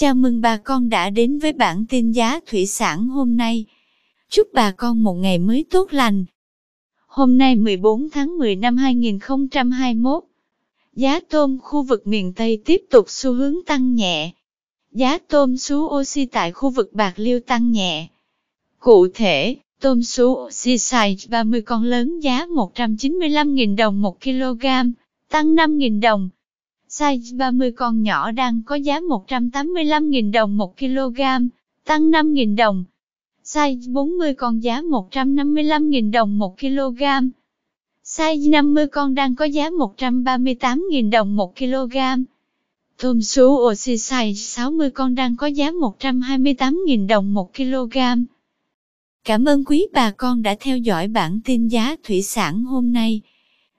Chào mừng bà con đã đến với bản tin giá thủy sản hôm nay. Chúc bà con một ngày mới tốt lành. Hôm nay 14 tháng 10 năm 2021, giá tôm khu vực miền Tây tiếp tục xu hướng tăng nhẹ. Giá tôm sú oxy tại khu vực Bạc Liêu tăng nhẹ. Cụ thể, tôm sú oxy size 30 con lớn giá 195.000 đồng 1 kg, tăng 5.000 đồng. Size 30 con nhỏ đang có giá 185.000 đồng 1 kg, tăng 5.000 đồng. Size 40 con giá 155.000 đồng 1 kg. Size 50 con đang có giá 138.000 đồng 1 kg. Tôm sú oxy size 60 con đang có giá 128.000 đồng 1 kg. Cảm ơn quý bà con đã theo dõi bản tin giá thủy sản hôm nay.